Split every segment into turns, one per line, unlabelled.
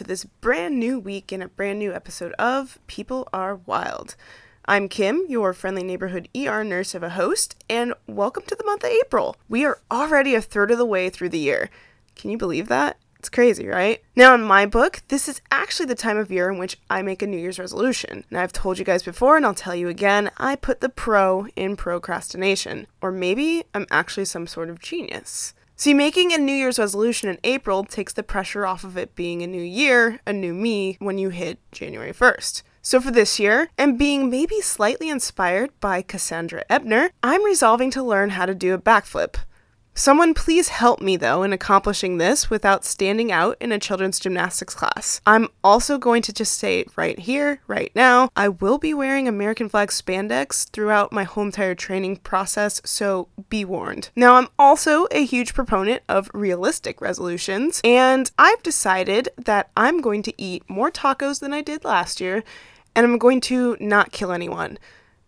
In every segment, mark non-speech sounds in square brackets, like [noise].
to this brand new week and a brand new episode of People Are Wild. I'm Kim, your friendly neighborhood ER nurse of a host, and welcome to the month of April. We are already a third of the way through the year. Can you believe that? It's crazy, right? Now, in my book, this is actually the time of year in which I make a New Year's resolution. And I've told you guys before, and I'll tell you again, I put the pro in procrastination. Or maybe I'm actually some sort of genius. See, making a New Year's resolution in April takes the pressure off of it being a new year, a new me, when you hit January 1st. So for this year, and being maybe slightly inspired by Cassandra Ebner, I'm resolving to learn how to do a backflip. Someone please help me though in accomplishing this without standing out in a children's gymnastics class. I'm also going to just say it right here, right now. I will be wearing American flag spandex throughout my whole entire training process, so be warned. Now, I'm also a huge proponent of realistic resolutions, and I've decided that I'm going to eat more tacos than I did last year, and I'm going to not kill anyone.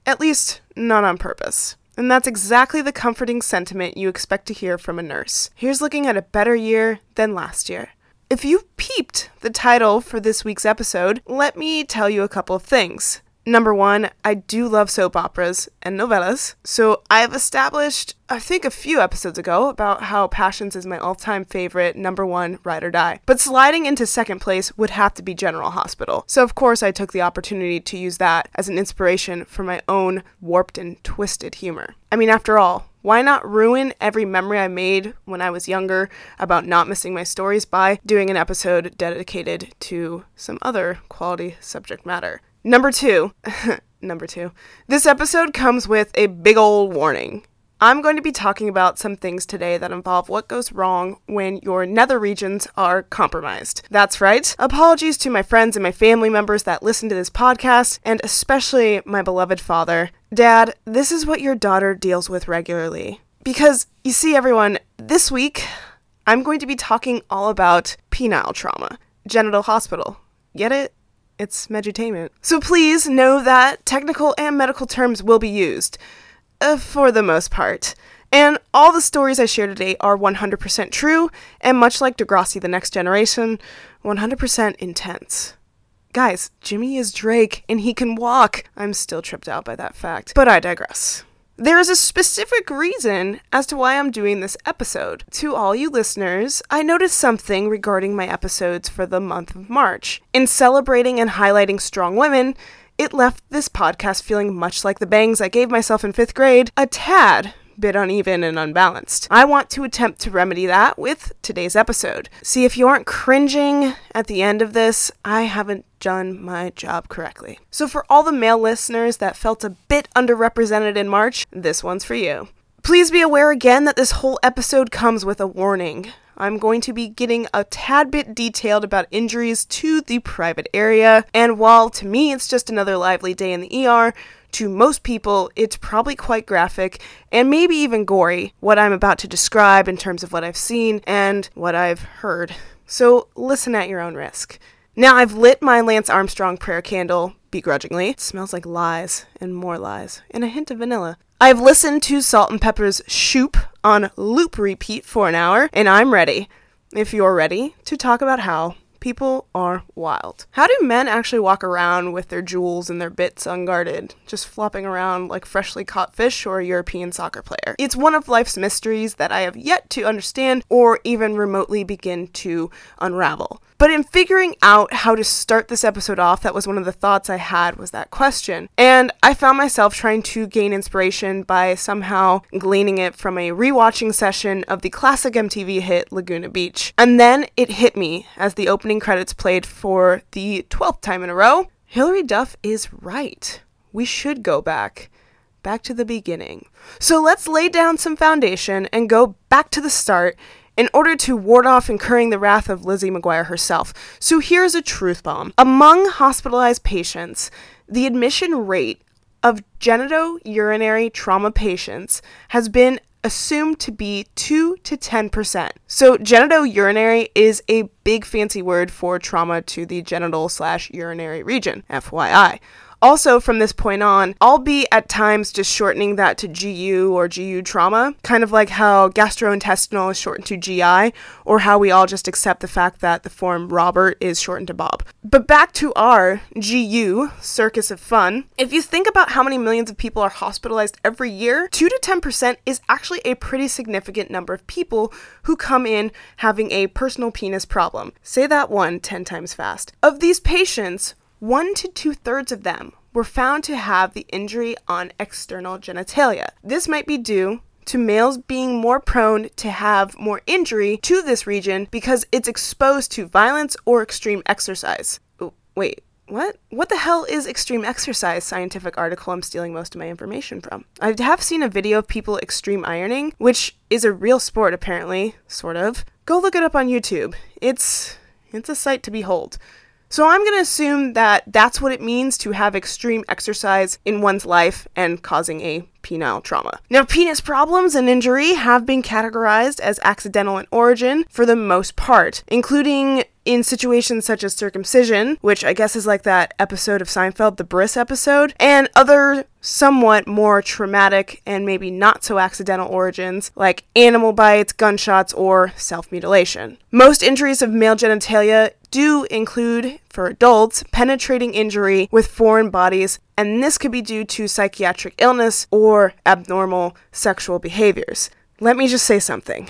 At least, not on purpose. And that's exactly the comforting sentiment you expect to hear from a nurse. Here's looking at a better year than last year. If you peeped the title for this week's episode, let me tell you a couple of things. Number one, I do love soap operas and novellas. So I've established, I think a few episodes ago, about how Passions is my all time favorite number one ride or die. But sliding into second place would have to be General Hospital. So of course I took the opportunity to use that as an inspiration for my own warped and twisted humor. I mean, after all, why not ruin every memory I made when I was younger about not missing my stories by doing an episode dedicated to some other quality subject matter? Number two, [laughs] number two, this episode comes with a big old warning. I'm going to be talking about some things today that involve what goes wrong when your nether regions are compromised. That's right. Apologies to my friends and my family members that listen to this podcast, and especially my beloved father. Dad, this is what your daughter deals with regularly. Because, you see, everyone, this week, I'm going to be talking all about penile trauma, genital hospital. Get it? It's medutainment. So please know that technical and medical terms will be used, uh, for the most part. And all the stories I share today are 100% true, and much like Degrassi The Next Generation, 100% intense. Guys, Jimmy is Drake, and he can walk. I'm still tripped out by that fact, but I digress. There is a specific reason as to why I'm doing this episode. To all you listeners, I noticed something regarding my episodes for the month of March. In celebrating and highlighting strong women, it left this podcast feeling much like the bangs I gave myself in fifth grade, a tad bit uneven and unbalanced. I want to attempt to remedy that with today's episode. See, if you aren't cringing at the end of this, I haven't done my job correctly. So, for all the male listeners that felt a bit underrepresented in March, this one's for you. Please be aware again that this whole episode comes with a warning. I'm going to be getting a tad bit detailed about injuries to the private area, and while to me it's just another lively day in the ER, to most people, it's probably quite graphic and maybe even gory, what I'm about to describe in terms of what I've seen and what I've heard. So listen at your own risk. Now, I've lit my Lance Armstrong prayer candle begrudgingly. It smells like lies and more lies and a hint of vanilla. I've listened to Salt-N-Pepa's Shoop on loop repeat for an hour, and I'm ready, if you're ready, to talk about how People are wild. How do men actually walk around with their jewels and their bits unguarded, just flopping around like freshly caught fish or a European soccer player? It's one of life's mysteries that I have yet to understand or even remotely begin to unravel. But in figuring out how to start this episode off, that was one of the thoughts I had was that question. And I found myself trying to gain inspiration by somehow gleaning it from a rewatching session of the classic MTV hit Laguna Beach. And then it hit me as the opening credits played for the 12th time in a row. Hilary Duff is right. We should go back back to the beginning. So let's lay down some foundation and go back to the start in order to ward off incurring the wrath of Lizzie McGuire herself. So here's a truth bomb. Among hospitalized patients, the admission rate of genitourinary trauma patients has been assumed to be 2 to 10%. So genitourinary is a big fancy word for trauma to the genital slash urinary region, FYI. Also, from this point on, I'll be at times just shortening that to GU or GU trauma, kind of like how gastrointestinal is shortened to GI, or how we all just accept the fact that the form Robert is shortened to Bob. But back to our GU, Circus of Fun. If you think about how many millions of people are hospitalized every year, 2 to 10% is actually a pretty significant number of people who come in having a personal penis problem. Say that one 10 times fast. Of these patients, one to two thirds of them were found to have the injury on external genitalia. This might be due to males being more prone to have more injury to this region because it's exposed to violence or extreme exercise. Oh, wait, what? What the hell is extreme exercise? Scientific article I'm stealing most of my information from. I have seen a video of people extreme ironing, which is a real sport apparently, sort of. Go look it up on YouTube. It's it's a sight to behold. So I'm going to assume that that's what it means to have extreme exercise in one's life and causing a penile trauma. Now, penis problems and injury have been categorized as accidental in origin for the most part, including in situations such as circumcision, which I guess is like that episode of Seinfeld, the Bris episode, and other somewhat more traumatic and maybe not so accidental origins like animal bites, gunshots, or self mutilation. Most injuries of male genitalia do include, for adults, penetrating injury with foreign bodies, and this could be due to psychiatric illness or abnormal sexual behaviors. Let me just say something.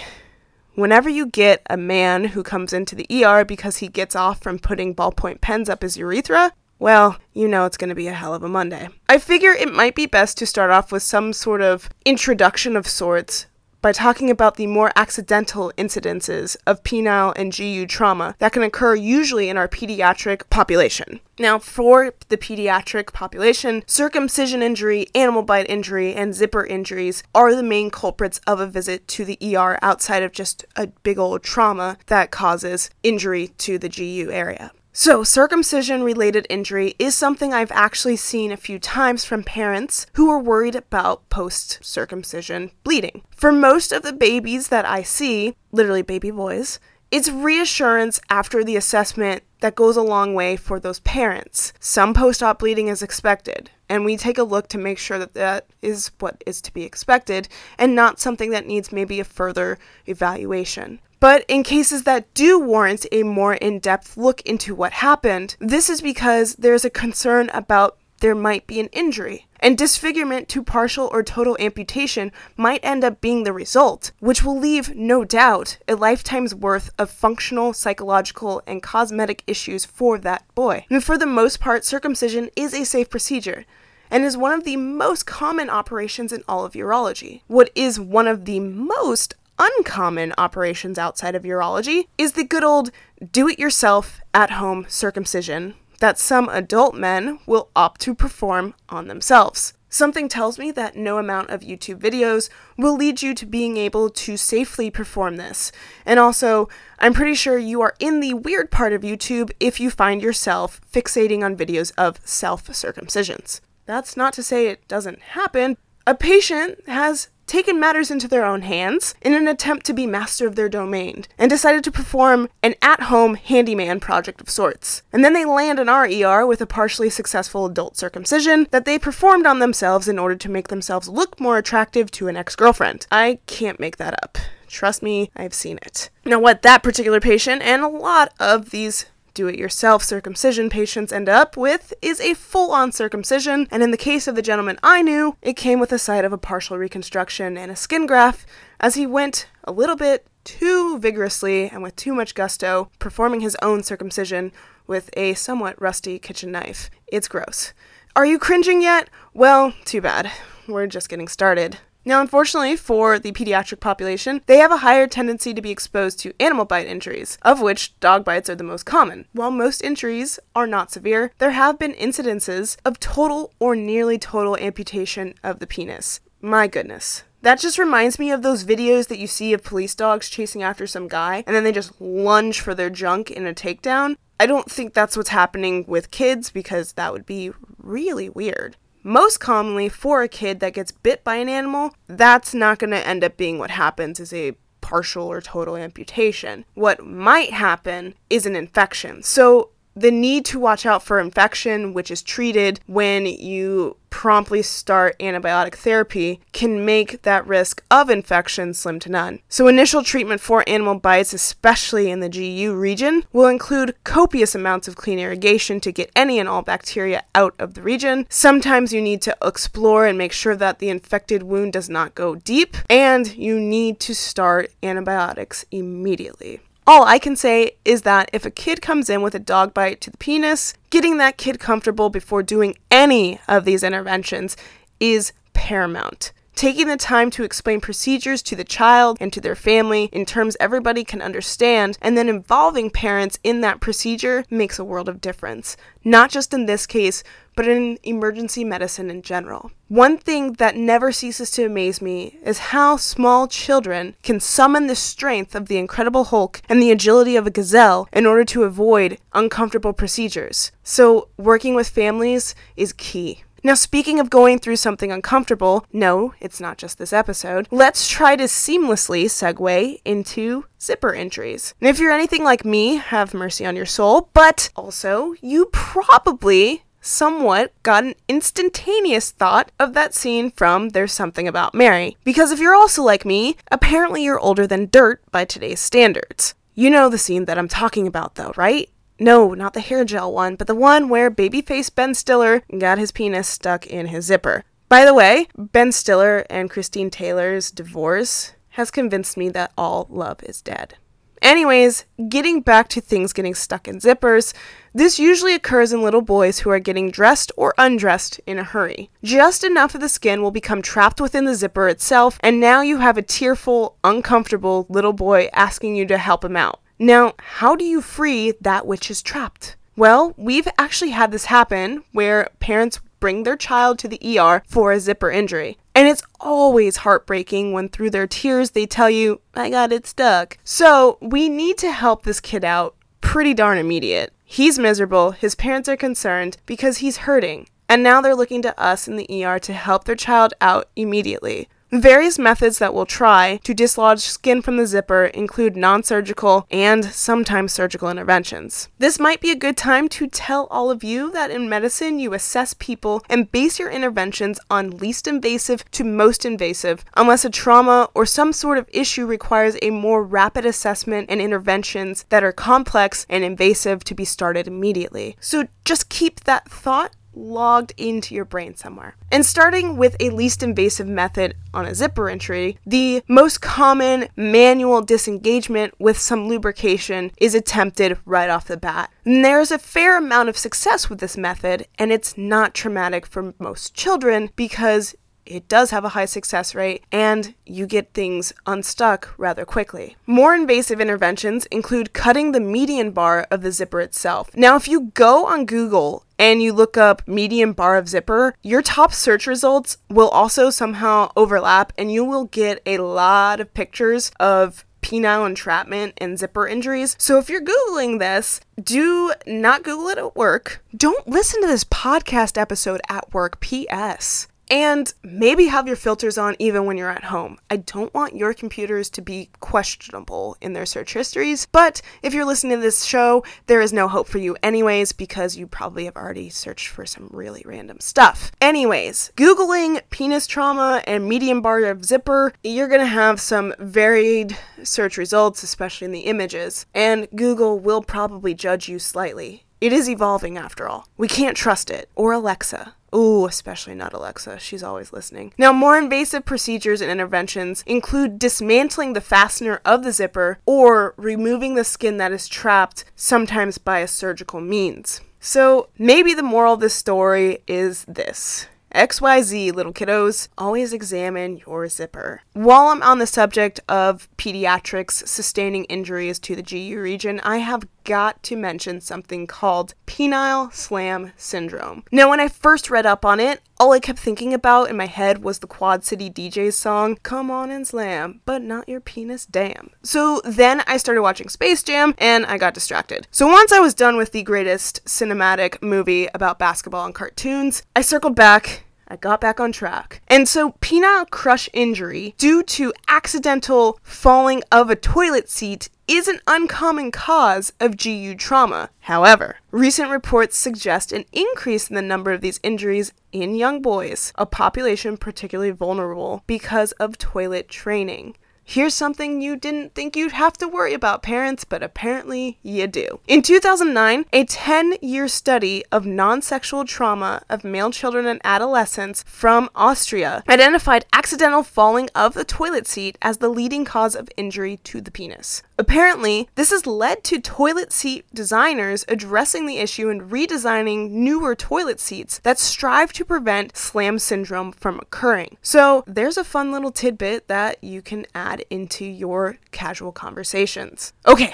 Whenever you get a man who comes into the ER because he gets off from putting ballpoint pens up his urethra, well, you know it's going to be a hell of a Monday. I figure it might be best to start off with some sort of introduction of sorts by talking about the more accidental incidences of penile and GU trauma that can occur usually in our pediatric population. Now, for the pediatric population, circumcision injury, animal bite injury, and zipper injuries are the main culprits of a visit to the ER outside of just a big old trauma that causes injury to the GU area. So, circumcision related injury is something I've actually seen a few times from parents who are worried about post circumcision bleeding. For most of the babies that I see, literally baby boys, it's reassurance after the assessment that goes a long way for those parents. Some post op bleeding is expected, and we take a look to make sure that that is what is to be expected and not something that needs maybe a further evaluation. But in cases that do warrant a more in depth look into what happened, this is because there's a concern about there might be an injury. And disfigurement to partial or total amputation might end up being the result, which will leave, no doubt, a lifetime's worth of functional, psychological, and cosmetic issues for that boy. And for the most part, circumcision is a safe procedure and is one of the most common operations in all of urology. What is one of the most uncommon operations outside of urology is the good old do it yourself at home circumcision that some adult men will opt to perform on themselves. Something tells me that no amount of YouTube videos will lead you to being able to safely perform this. And also, I'm pretty sure you are in the weird part of YouTube if you find yourself fixating on videos of self circumcisions. That's not to say it doesn't happen. A patient has taken matters into their own hands in an attempt to be master of their domain and decided to perform an at home handyman project of sorts. And then they land in our ER with a partially successful adult circumcision that they performed on themselves in order to make themselves look more attractive to an ex girlfriend. I can't make that up. Trust me, I've seen it. Now, what that particular patient and a lot of these do it yourself circumcision patients end up with is a full on circumcision, and in the case of the gentleman I knew, it came with a side of a partial reconstruction and a skin graft, as he went a little bit too vigorously and with too much gusto, performing his own circumcision with a somewhat rusty kitchen knife. It's gross. Are you cringing yet? Well, too bad. We're just getting started. Now, unfortunately for the pediatric population, they have a higher tendency to be exposed to animal bite injuries, of which dog bites are the most common. While most injuries are not severe, there have been incidences of total or nearly total amputation of the penis. My goodness. That just reminds me of those videos that you see of police dogs chasing after some guy and then they just lunge for their junk in a takedown. I don't think that's what's happening with kids because that would be really weird. Most commonly, for a kid that gets bit by an animal, that's not going to end up being what happens is a partial or total amputation. What might happen is an infection. So, the need to watch out for infection, which is treated when you promptly start antibiotic therapy, can make that risk of infection slim to none. So, initial treatment for animal bites, especially in the GU region, will include copious amounts of clean irrigation to get any and all bacteria out of the region. Sometimes you need to explore and make sure that the infected wound does not go deep, and you need to start antibiotics immediately. All I can say is that if a kid comes in with a dog bite to the penis, getting that kid comfortable before doing any of these interventions is paramount. Taking the time to explain procedures to the child and to their family in terms everybody can understand, and then involving parents in that procedure makes a world of difference. Not just in this case, but in emergency medicine in general. One thing that never ceases to amaze me is how small children can summon the strength of the Incredible Hulk and the agility of a gazelle in order to avoid uncomfortable procedures. So, working with families is key. Now, speaking of going through something uncomfortable, no, it's not just this episode, let's try to seamlessly segue into zipper injuries. And if you're anything like me, have mercy on your soul, but also, you probably somewhat got an instantaneous thought of that scene from There's Something About Mary. Because if you're also like me, apparently you're older than dirt by today's standards. You know the scene that I'm talking about, though, right? No, not the hair gel one, but the one where babyface Ben Stiller got his penis stuck in his zipper. By the way, Ben Stiller and Christine Taylor's divorce has convinced me that all love is dead. Anyways, getting back to things getting stuck in zippers, this usually occurs in little boys who are getting dressed or undressed in a hurry. Just enough of the skin will become trapped within the zipper itself, and now you have a tearful, uncomfortable little boy asking you to help him out. Now, how do you free that which is trapped? Well, we've actually had this happen where parents bring their child to the ER for a zipper injury. And it's always heartbreaking when through their tears they tell you, I got it stuck. So we need to help this kid out pretty darn immediate. He's miserable, his parents are concerned because he's hurting. And now they're looking to us in the ER to help their child out immediately. Various methods that we'll try to dislodge skin from the zipper include non surgical and sometimes surgical interventions. This might be a good time to tell all of you that in medicine you assess people and base your interventions on least invasive to most invasive, unless a trauma or some sort of issue requires a more rapid assessment and interventions that are complex and invasive to be started immediately. So just keep that thought logged into your brain somewhere. And starting with a least invasive method on a zipper injury, the most common manual disengagement with some lubrication is attempted right off the bat. And there's a fair amount of success with this method, and it's not traumatic for most children because it does have a high success rate, and you get things unstuck rather quickly. More invasive interventions include cutting the median bar of the zipper itself. Now, if you go on Google and you look up median bar of zipper, your top search results will also somehow overlap, and you will get a lot of pictures of penile entrapment and zipper injuries. So if you're Googling this, do not Google it at work. Don't listen to this podcast episode at work, P.S. And maybe have your filters on even when you're at home. I don't want your computers to be questionable in their search histories, but if you're listening to this show, there is no hope for you, anyways, because you probably have already searched for some really random stuff. Anyways, Googling penis trauma and median bar of zipper, you're gonna have some varied search results, especially in the images, and Google will probably judge you slightly. It is evolving after all. We can't trust it. Or Alexa. Ooh, especially not Alexa. She's always listening. Now, more invasive procedures and interventions include dismantling the fastener of the zipper or removing the skin that is trapped, sometimes by a surgical means. So, maybe the moral of this story is this. XYZ, little kiddos, always examine your zipper. While I'm on the subject of pediatrics sustaining injuries to the GU region, I have got to mention something called penile slam syndrome. Now, when I first read up on it, all I kept thinking about in my head was the Quad City DJ's song, Come On and Slam, but not your penis, damn. So then I started watching Space Jam and I got distracted. So once I was done with the greatest cinematic movie about basketball and cartoons, I circled back I got back on track. And so, penile crush injury due to accidental falling of a toilet seat is an uncommon cause of GU trauma. However, recent reports suggest an increase in the number of these injuries in young boys, a population particularly vulnerable because of toilet training. Here's something you didn't think you'd have to worry about, parents, but apparently you do. In 2009, a 10 year study of non sexual trauma of male children and adolescents from Austria identified accidental falling of the toilet seat as the leading cause of injury to the penis. Apparently, this has led to toilet seat designers addressing the issue and redesigning newer toilet seats that strive to prevent slam syndrome from occurring. So, there's a fun little tidbit that you can add into your casual conversations. Okay.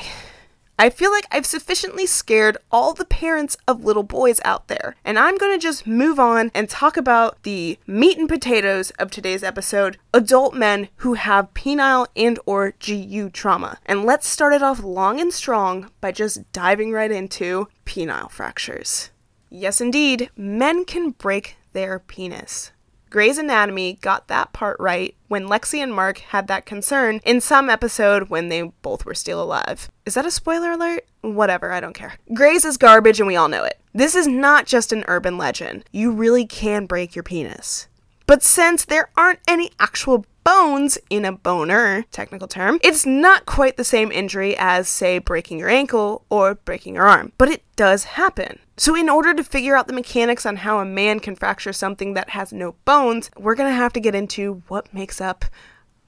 I feel like I've sufficiently scared all the parents of little boys out there, and I'm to just move on and talk about the meat and potatoes of today's episode, adult men who have penile and or GU trauma. And let's start it off long and strong by just diving right into penile fractures. Yes, indeed, men can break their penis. Grey's Anatomy got that part right when Lexi and Mark had that concern in some episode when they both were still alive. Is that a spoiler alert? Whatever, I don't care. Grey's is garbage and we all know it. This is not just an urban legend. You really can break your penis. But since there aren't any actual bones in a boner, technical term, it's not quite the same injury as, say, breaking your ankle or breaking your arm. But it does happen. So, in order to figure out the mechanics on how a man can fracture something that has no bones, we're gonna have to get into what makes up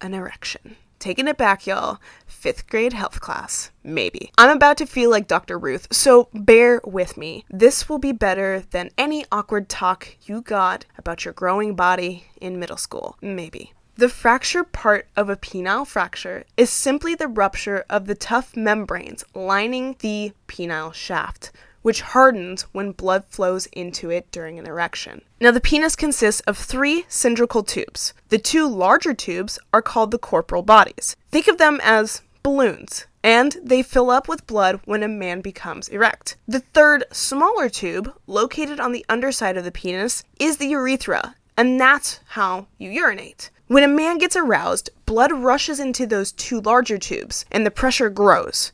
an erection. Taking it back, y'all. Fifth grade health class. Maybe. I'm about to feel like Dr. Ruth, so bear with me. This will be better than any awkward talk you got about your growing body in middle school. Maybe. The fracture part of a penile fracture is simply the rupture of the tough membranes lining the penile shaft, which hardens when blood flows into it during an erection. Now, the penis consists of three cylindrical tubes. The two larger tubes are called the corporal bodies. Think of them as balloons, and they fill up with blood when a man becomes erect. The third, smaller tube, located on the underside of the penis, is the urethra, and that's how you urinate. When a man gets aroused, blood rushes into those two larger tubes, and the pressure grows.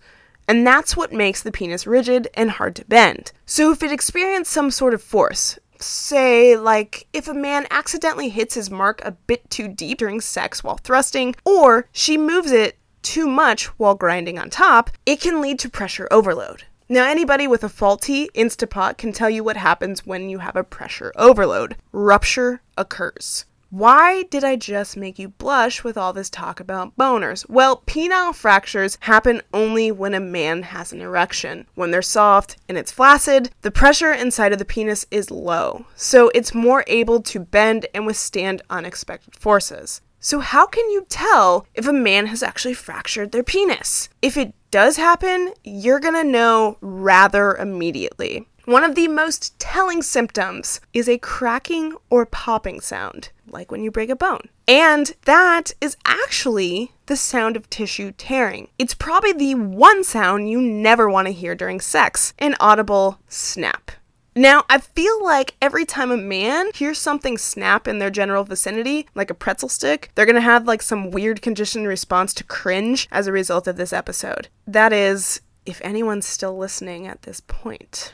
And that's what makes the penis rigid and hard to bend. So if it experienced some sort of force, say like if a man accidentally hits his mark a bit too deep during sex while thrusting, or she moves it too much while grinding on top, it can lead to pressure overload. Now, anybody with a faulty Instapot can tell you what happens when you have a pressure overload. Rupture occurs. Why did I just make you blush with all this talk about boners? Well, penile fractures happen only when a man has an erection. When they're soft and it's flaccid, the pressure inside of the penis is low, so it's more able to bend and withstand unexpected forces. So, how can you tell if a man has actually fractured their penis? If it does happen, you're gonna know rather immediately. One of the most telling symptoms is a cracking or popping sound, like when you break a bone. And that is actually the sound of tissue tearing. It's probably the one sound you never want to hear during sex an audible snap. Now, I feel like every time a man hears something snap in their general vicinity, like a pretzel stick, they're gonna have like some weird conditioned response to cringe as a result of this episode. That is, if anyone's still listening at this point.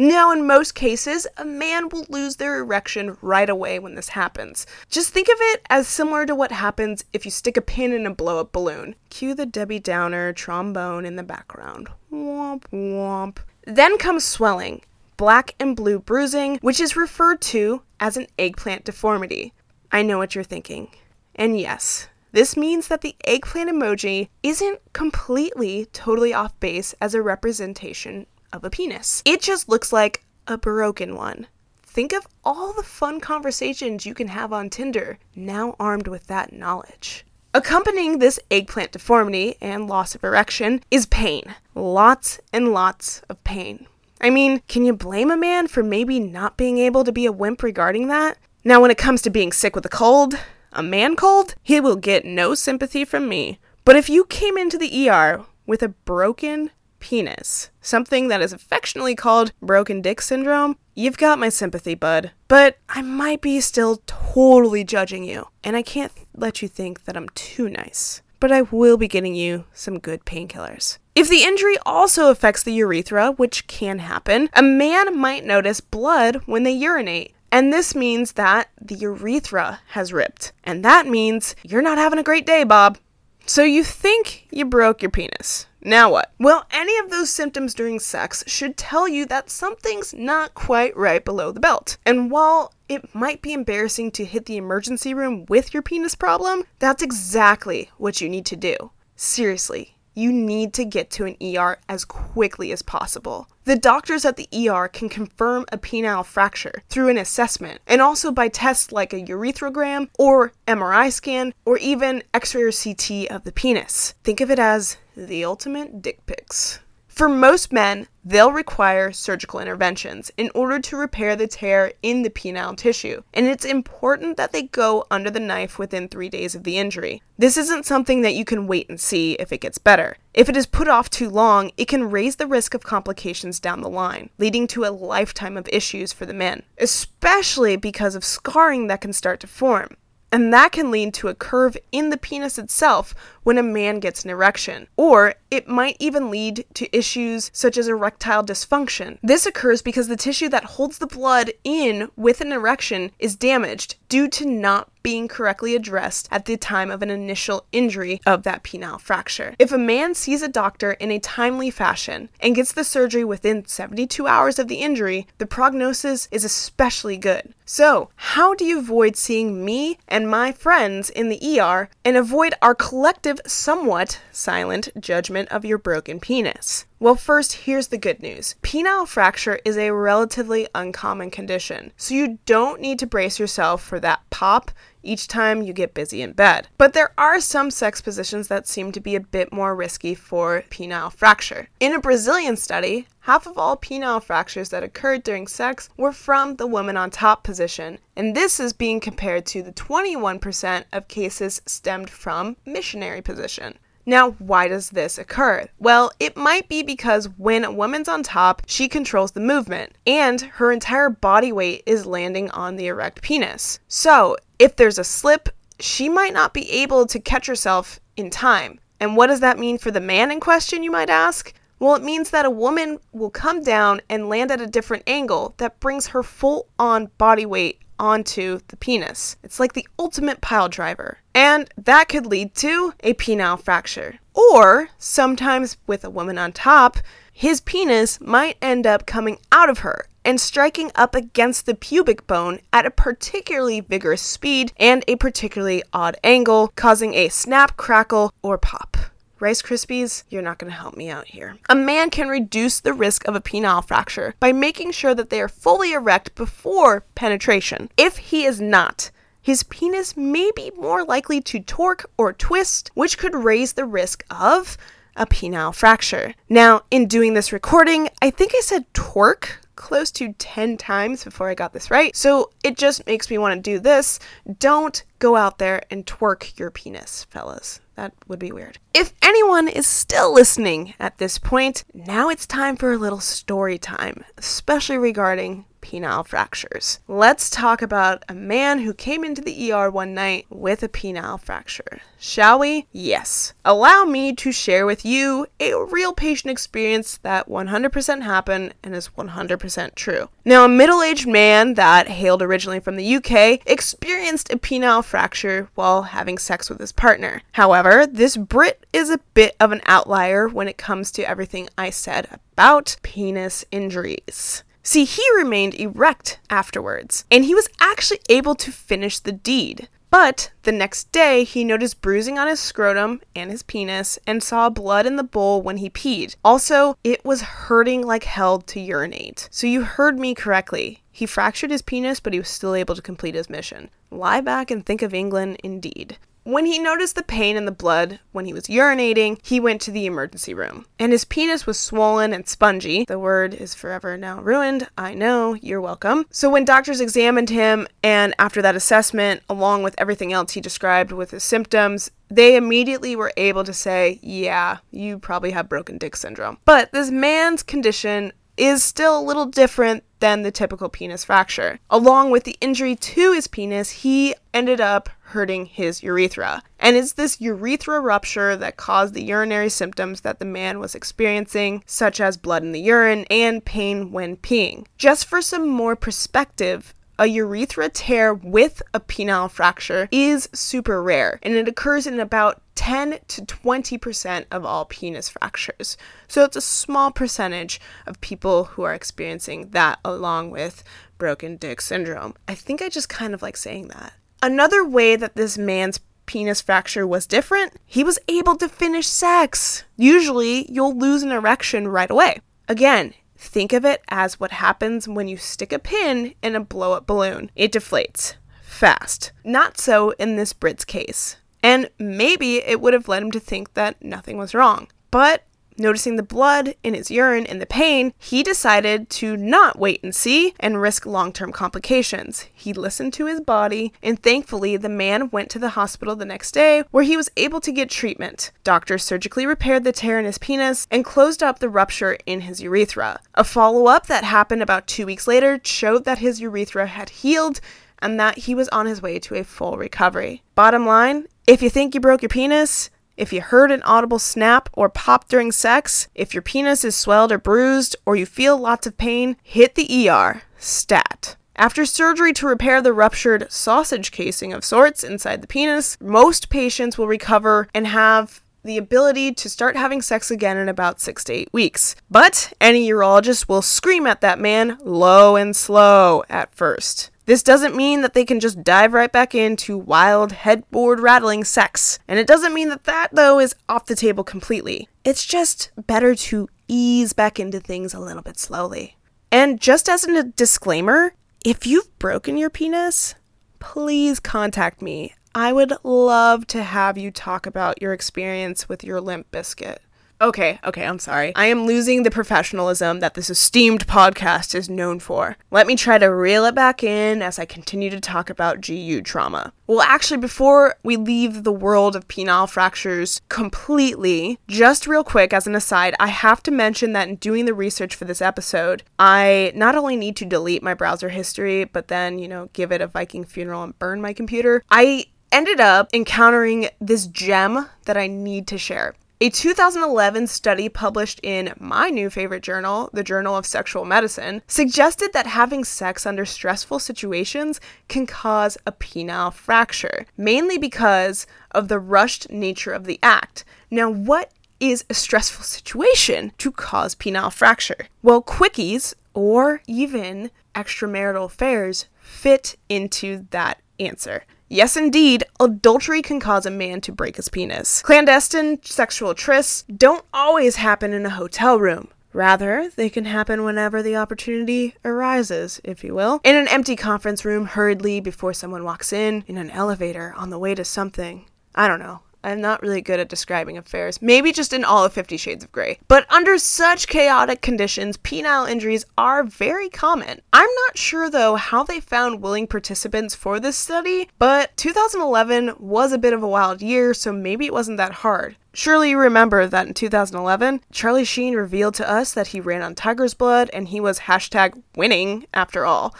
Now, in most cases, a man will lose their erection right away when this happens. Just think of it as similar to what happens if you stick a pin in a blow up balloon. Cue the Debbie Downer trombone in the background. Womp womp. Then comes swelling, black and blue bruising, which is referred to as an eggplant deformity. I know what you're thinking. And yes, this means that the eggplant emoji isn't completely totally off base as a representation of a penis. It just looks like a broken one. Think of all the fun conversations you can have on Tinder, now armed with that knowledge. Accompanying this eggplant deformity and loss of erection is pain. Lots and lots of pain. I mean, can you blame a man for maybe not being able to be a wimp regarding that? Now, when it comes to being sick with a cold, a man cold, he will get no sympathy from me. But if you came into the ER with a broken penis, something that is affectionately called broken dick syndrome, you've got my sympathy, bud. But I might be still totally judging you, and I can't let you think that I'm too nice. But I will be getting you some good painkillers. If the injury also affects the urethra, which can happen, a man might notice blood when they urinate. And this means that the urethra has ripped. And that means you're not having a great day, Bob. So you think you broke your penis. Now what? Well, any of those symptoms during sex should tell you that something's not quite right below the belt. And while it might be embarrassing to hit the emergency room with your penis problem, that's exactly what you need to do. Seriously, you need to get to an ER as quickly as possible. The doctors at the ER can confirm a penile fracture through an assessment and also by tests like a urethrogram or MRI scan or even X ray or CT of the penis. Think of it as the ultimate dick pics. For most men, they'll require surgical interventions in order to repair the tear in the penile tissue, and it's important that they go under the knife within three days of the injury. This isn't something that you can wait and see if it gets better. If it is put off too long, it can raise the risk of complications down the line, leading to a lifetime of issues for the men, especially because of scarring that can start to form. And that can lead to a curve in the penis itself when a man gets an erection. Or it might even lead to issues such as erectile dysfunction. This occurs because the tissue that holds the blood in with an erection is damaged due to not being correctly addressed at the time of an initial injury of that penile fracture. If a man sees a doctor in a timely fashion and gets the surgery within 72 hours of the injury, the prognosis is especially good. So, how do you avoid seeing me and my friends in the ER and avoid our collective, somewhat silent judgment of your broken penis? Well, first, here's the good news. Penile fracture is a relatively uncommon condition, so you don't need to brace yourself for that pop each time you get busy in bed. But there are some sex positions that seem to be a bit more risky for penile fracture. In a Brazilian study, half of all penile fractures that occurred during sex were from the woman on top position, and this is being compared to the 21% of cases stemmed from missionary position. Now, why does this occur? Well, it might be because when a woman's on top, she controls the movement, and her entire body weight is landing on the erect penis. So, if there's a slip, she might not be able to catch herself in time. And what does that mean for the man in question, you might ask? Well, it means that a woman will come down and land at a different angle that brings her full on body weight onto the penis. It's like the ultimate pile driver. And that could lead to a penile fracture. Or sometimes with a woman on top, his penis might end up coming out of her and striking up against the pubic bone at a particularly vigorous speed and a particularly odd angle, causing a snap, crackle, or pop. Rice Krispies, you're not going to help me out here. A man can reduce the risk of a penile fracture by making sure that they are fully erect before penetration. If he is not, his penis may be more likely to torque or twist, which could raise the risk of a penile fracture. Now, in doing this recording, I think I said torque close to 10 times before I got this right. So it just makes me want to do this. Don't go out there and twerk your penis, fellas. That would be weird. If anyone is still listening at this point, now it's time for a little story time, especially regarding penile fractures. Let's talk about a man who came into the ER one night with a penile fracture. Shall we? Yes. Allow me to share with you a real patient experience that 100% happened and is 100% true. Now, a middle aged man that hailed originally from the UK experienced a penile fracture while having sex with his partner. However, this Brit is a bit of an outlier when it comes to everything I said about penis injuries. See, he remained erect afterwards, and he was actually able to finish the deed. But the next day, he noticed bruising on his scrotum and his penis and saw blood in the bowl when he peed. Also, it was hurting like hell to urinate. So you heard me correctly. He fractured his penis, but he was still able to complete his mission. Lie back and think of England, indeed. When he noticed the pain in the blood when he was urinating, he went to the emergency room. And his penis was swollen and spongy. The word is forever now ruined. I know, you're welcome. So when doctors examined him, and after that assessment, along with everything else he described with his symptoms, they immediately were able to say, yeah, you probably have broken dick syndrome. But this man's condition is still a little different than the typical penis fracture. Along with the injury to his penis, he ended up hurting his urethra. And it's this urethra rupture that caused the urinary symptoms that the man was experiencing, such as blood in the urine and pain when peeing. Just for some more perspective, a urethra tear with a penile fracture is super rare and it occurs in about 10 to 20% of all penis fractures. So it's a small percentage of people who are experiencing that along with broken dick syndrome. I think I just kind of like saying that. Another way that this man's penis fracture was different, he was able to finish sex. Usually, you'll lose an erection right away. Again, Think of it as what happens when you stick a pin in a blow up balloon. It deflates fast. Not so in this Brit's case. And maybe it would have led him to think that nothing was wrong. But Noticing the blood in his urine and the pain, he decided to not wait and see and risk long term complications. He listened to his body, and thankfully, the man went to the hospital the next day where he was able to get treatment. Doctors surgically repaired the tear in his penis and closed up the rupture in his urethra. A follow up that happened about two weeks later showed that his urethra had healed and that he was on his way to a full recovery. Bottom line if you think you broke your penis, if you heard an audible snap or pop during sex, if your penis is swelled or bruised, or you feel lots of pain, hit the ER. Stat. After surgery to repair the ruptured sausage casing of sorts inside the penis, most patients will recover and have the ability to start having sex again in about six to eight weeks. But any urologist will scream at that man low and slow at first. This doesn't mean that they can just dive right back into wild, headboard rattling sex. And it doesn't mean that that, though, is off the table completely. It's just better to ease back into things a little bit slowly. And just as a disclaimer, if you've broken your penis, please contact me. I would love to have you talk about your experience with your Limp Bizkit. Okay, okay, I'm sorry. I am losing the professionalism that this esteemed podcast is known for. Let me try to reel it back in as I continue to talk about GU trauma. Well, actually, before we leave the world of penile fractures completely, just real quick as an aside, I have to mention that in doing the research for this episode, I not only need to delete my browser history, but then, you know, give it a Viking funeral and burn my computer. I ended up encountering this gem that I need to share. A 2011 study published in my new favorite journal, the Journal of Sexual Medicine, suggested that having sex under stressful situations can cause a penile fracture, mainly because of the rushed nature of the act. Now, what is a stressful situation to cause penile fracture? Well, quickies or even extramarital affairs fit into that answer. Yes, indeed, adultery can cause a man to break his penis. Clandestine sexual trysts don't always happen in a hotel room. Rather, they can happen whenever the opportunity arises, if you will. In an empty conference room, hurriedly before someone walks in, in an elevator, on the way to something. I don't know. I'm not really good at describing affairs, maybe just in all of Fifty Shades of Grey. But under such chaotic conditions, penile injuries are very common. I'm not sure though how they found willing participants for this study, but 2011 was a bit of a wild year, so maybe it wasn't that hard. Surely you remember that in 2011, Charlie Sheen revealed to us that he ran on tiger's blood and he was hashtag winning after all.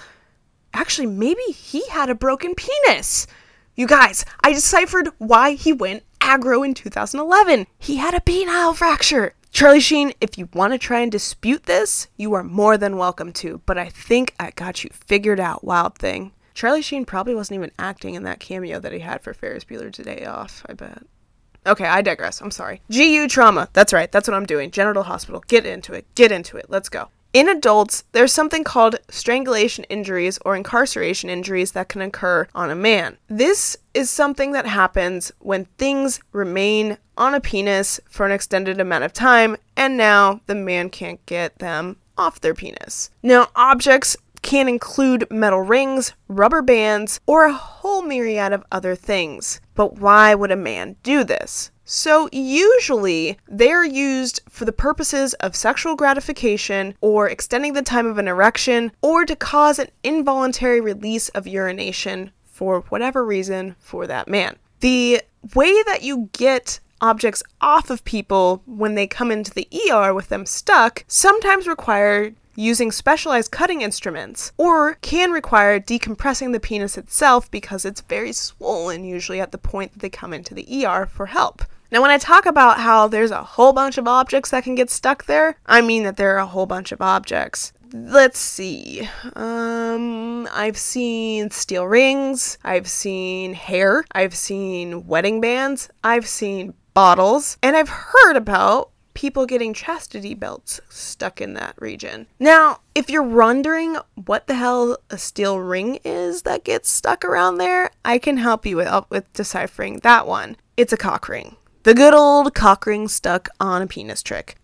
Actually, maybe he had a broken penis. You guys, I deciphered why he went aggro in 2011. He had a penile fracture. Charlie Sheen, if you want to try and dispute this, you are more than welcome to, but I think I got you figured out, Wild Thing. Charlie Sheen probably wasn't even acting in that cameo that he had for Ferris Bueller's Day Off, I bet. Okay, I digress. I'm sorry. GU trauma. That's right. That's what I'm doing. Genital hospital. Get into it. Get into it. Let's go. In adults, there's something called strangulation injuries or incarceration injuries that can occur on a man. This is something that happens when things remain on a penis for an extended amount of time and now the man can't get them off their penis. Now, objects can include metal rings, rubber bands, or a whole myriad of other things. But why would a man do this? So, usually, they're used for the purposes of sexual gratification or extending the time of an erection or to cause an involuntary release of urination for whatever reason for that man. The way that you get objects off of people when they come into the ER with them stuck sometimes require using specialized cutting instruments, or can require decompressing the penis itself because it's very swollen, usually at the point that they come into the ER for help. Now, when I talk about how there's a whole bunch of objects that can get stuck there, I mean that there are a whole bunch of objects. Let's see. Um, I've seen steel rings, I've seen hair, I've seen wedding bands, I've seen bottles, and I've heard about people getting chastity belts stuck in that region. Now, if you're wondering what the hell a steel ring is that gets stuck around there, I can help you with, with deciphering that one. It's a cock ring. The good old cock ring stuck on a penis trick.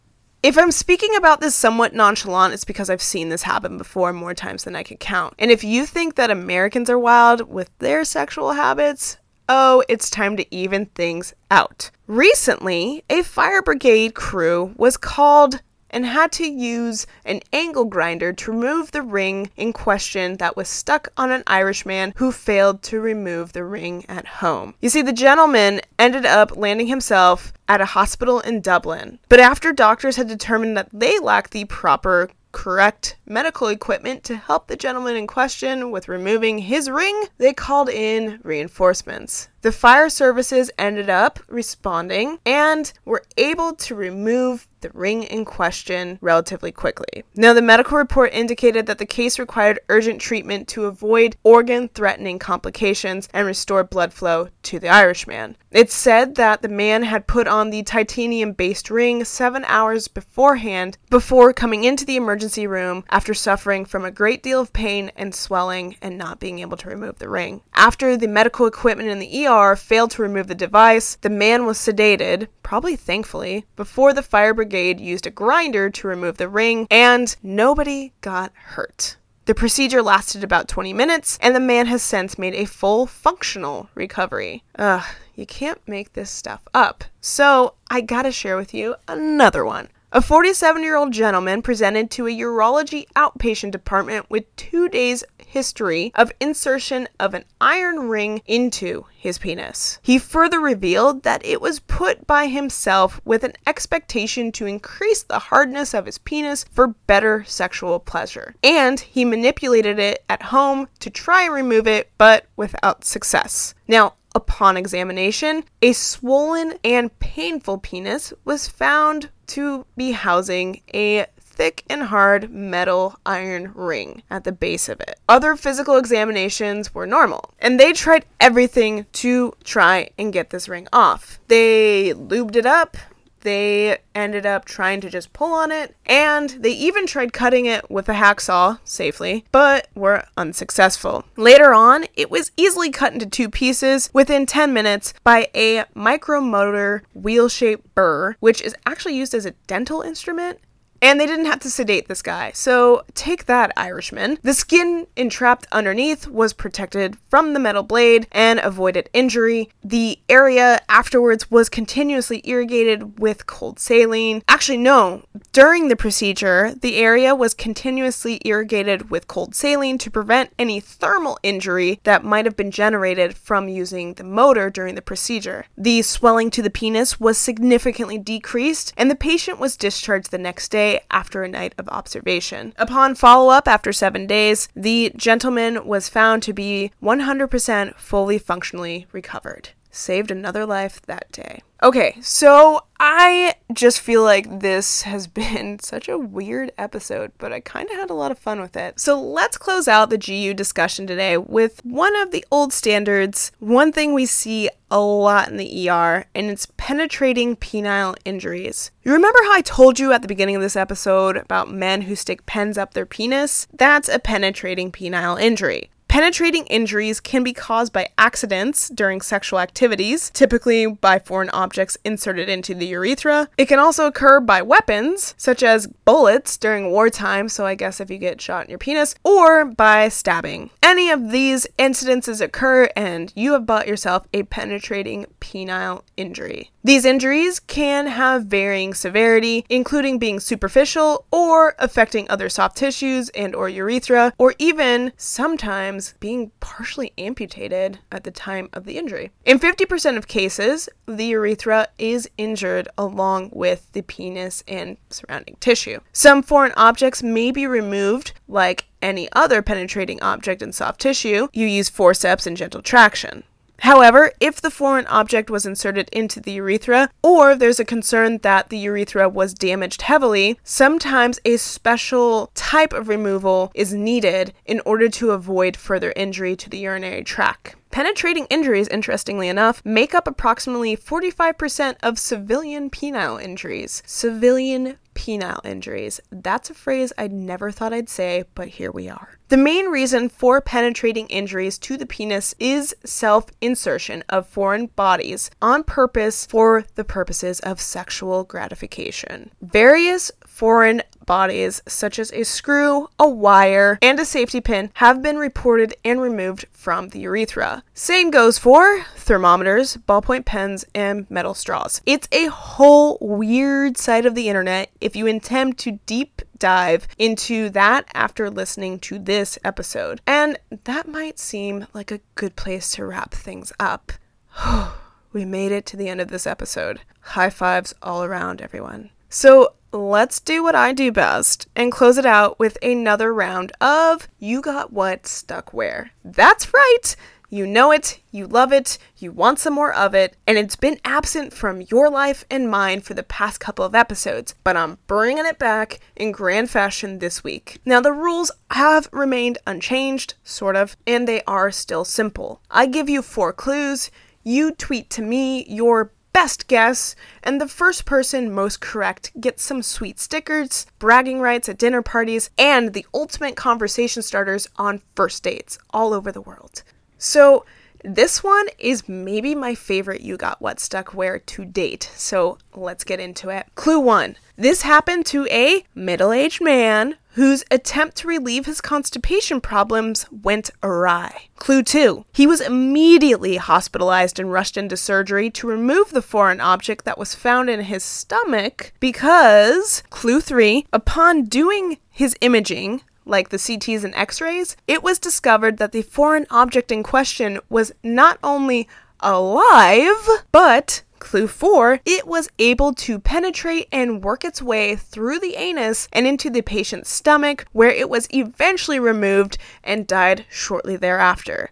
If I'm speaking about this somewhat nonchalant, it's because I've seen this happen before more times than I can count. And if you think that Americans are wild with their sexual habits, oh, it's time to even things out. Recently, a fire brigade crew was called and had to use an angle grinder to remove the ring in question that was stuck on an Irishman who failed to remove the ring at home. You see, the gentleman ended up landing himself at a hospital in Dublin, but after doctors had determined that they lacked the proper correct medical equipment to help the gentleman in question with removing his ring, they called in reinforcements. The fire services ended up responding and were able to remove the ring in question relatively quickly. Now, the medical report indicated that the case required urgent treatment to avoid organ threatening complications and restore blood flow to the Irishman. It said that the man had put on the titanium based ring seven hours beforehand before coming into the emergency room after suffering from a great deal of pain and swelling and not being able to remove the ring. After the medical equipment in the ER failed to remove the device, the man was sedated, probably thankfully, before the fire brigade used a grinder to remove the ring, and nobody got hurt. The procedure lasted about 20 minutes, and the man has since made a full functional recovery. Ugh, you can't make this stuff up. So, I gotta share with you another one. A 47 year old gentleman presented to a urology outpatient department with two days' history of insertion of an iron ring into his penis. He further revealed that it was put by himself with an expectation to increase the hardness of his penis for better sexual pleasure. And he manipulated it at home to try and remove it, but without success. Now, Upon examination, a swollen and painful penis was found to be housing a thick and hard metal iron ring at the base of it. Other physical examinations were normal, and they tried everything to try and get this ring off. They lubed it up, they ended up trying to just pull on it, and they even tried cutting it with a hacksaw safely, but were unsuccessful. Later on, it was easily cut into two pieces within 10 minutes by a micromotor wheel shaped burr, which is actually used as a dental instrument and they didn't have to sedate this guy. So take that, Irishman. The skin entrapped underneath was protected from the metal blade and avoided injury. The area afterwards was continuously irrigated with cold saline. Actually, no. During the procedure, the area was continuously irrigated with cold saline to prevent any thermal injury that might have been generated from using the motor during the procedure. The swelling to the penis was significantly decreased, and the patient was discharged the next day after a night of observation. Upon follow up after seven days, the gentleman was found to be 100% fully functionally recovered. Saved another life that day. Okay, so I just feel like this has [laughs] been such a weird episode, but I kind of had a lot of fun with it. So let's close out the GU discussion today with one of the old standards, one thing we see a lot in the ER, and it's penetrating penile injuries. You remember how I told you at the beginning of this episode about men who stick pens up their penis? That's a penetrating penile injury. Penetrating injuries can be caused by accidents during sexual activities, typically by foreign objects inserted into the urethra. It can also occur by weapons, such as bullets during wartime, so I guess if you get shot in your penis, or by stabbing. Any of these incidences occur, and you have bought yourself a penetrating penile injury. These injuries can have varying severity, including being superficial or affecting other soft tissues and or urethra, or even sometimes being partially amputated at the time of the injury. In 50% of cases, the urethra is injured along with the penis and surrounding tissue. Some foreign objects may be removed like any other penetrating object in soft tissue. You use forceps and gentle traction. However, if the foreign object was inserted into the urethra, or there's a concern that the urethra was damaged heavily, sometimes a special type of removal is needed in order to avoid further injury to the urinary tract. Penetrating injuries, interestingly enough, make up approximately 45% of civilian penile injuries. Civilian penile injuries. That's a phrase I'd never thought I'd say, but here we are. The main reason for penetrating injuries to the penis is self insertion of foreign bodies on purpose for the purposes of sexual gratification. Various foreign bodies, such as a screw, a wire, and a safety pin, have been reported and removed from the urethra. Same goes for thermometers, ballpoint pens, and metal straws. It's a whole weird side of the internet if you intend to deep dive into that after listening to this episode. And that might seem like a good place to wrap things up. [sighs] we made it to the end of this episode. High fives all around, everyone. So, let's do what I do best and close it out with another round of You Got What Stuck Where. That's right! You know it, you love it, you want some more of it, and it's been absent from your life and mine for the past couple of episodes, but I'm bringing it back in grand fashion this week. Now, the rules have remained unchanged, sort of, and they are still simple. I give you four clues. You tweet to me your best guess, and the first person most correct gets some sweet stickers, bragging rights at dinner parties, and the ultimate conversation starters on first dates all over the world. So, this one is maybe my favorite You Got What Stuck Where to date, so let's get into it. Clue 1 This happened to a middle aged man whose attempt to relieve his constipation problems went awry. Clue 2 He was immediately hospitalized and rushed into surgery to remove the foreign object that was found in his stomach because. Clue 3 Upon doing his imaging, like the CTs and x rays, it was discovered that the foreign object in question was not only alive, but Clue 4, it was able to penetrate and work its way through the anus and into the patient's stomach, where it was eventually removed and died shortly thereafter.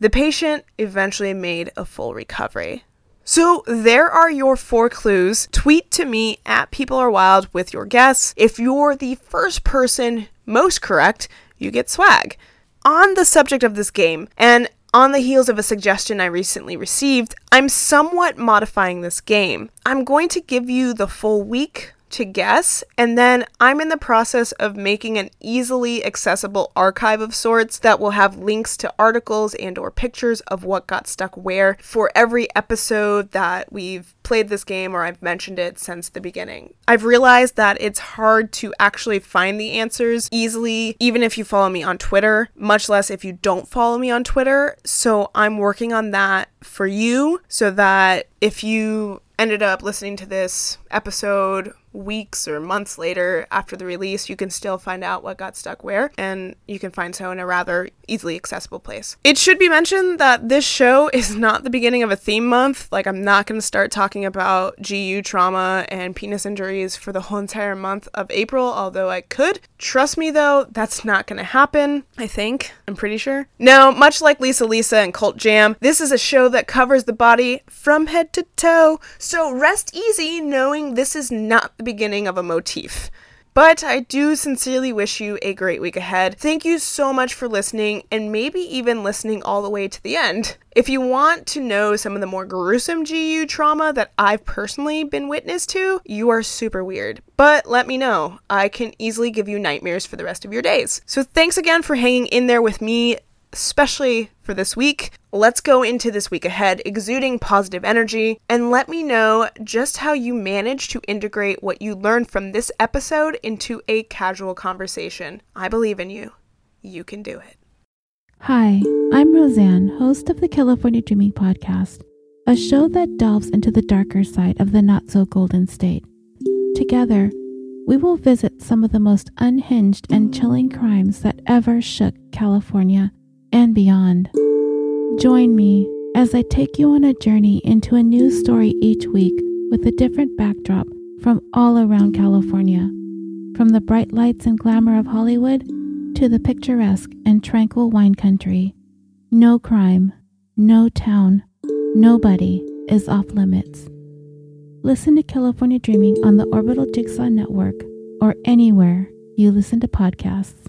The patient eventually made a full recovery. So there are your four clues. Tweet to me at People Are Wild with your guess. If you're the first person most correct, you get swag. On the subject of this game, and on the heels of a suggestion I recently received, I'm somewhat modifying this game. I'm going to give you the full week to guess and then i'm in the process of making an easily accessible archive of sorts that will have links to articles and or pictures of what got stuck where for every episode that we've played this game or I've mentioned it since the beginning. I've realized that it's hard to actually find the answers easily, even if you follow me on Twitter, much less if you don't follow me on Twitter. So I'm working on that for you so that if you ended up listening to this episode weeks or months later after the release, you can still find out what got stuck where, and you can find so in a rather easily accessible place. It should be mentioned that this show [laughs] is not the beginning of a theme month. Like, I'm not going to start talking about GU trauma and penis injuries for the whole entire month of April, although I could. Trust me, though, that's not going to happen, I think. I'm pretty sure. Now, much like Lisa Lisa and Cult Jam, this is a show that covers the body from head to toe, so rest easy knowing this is not the beginning of a motif. But I do sincerely wish you a great week ahead. Thank you so much for listening and maybe even listening all the way to the end. If you want to know some of the more gruesome GU trauma that I've personally been witness to, you are super weird. But let me know. I can easily give you nightmares for the rest of your days. So thanks again for hanging in there with me especially for this week. Let's go into this week ahead exuding positive energy and let me know just how you manage to integrate what you learned from this episode into a casual conversation. I believe in you. You can do it.
Hi, I'm Roseanne, host of the California Dreaming Podcast, a show that delves into the darker side of the not so golden state. Together, we will visit some of the most unhinged and chilling crimes that ever shook California and beyond. Join me as I take you on a journey into a new story each week with a different backdrop from all around California. From the bright lights and glamour of Hollywood to the picturesque and tranquil wine country, no crime, no town, nobody is off limits. Listen to California Dreaming on the Orbital Jigsaw Network or anywhere you listen to podcasts.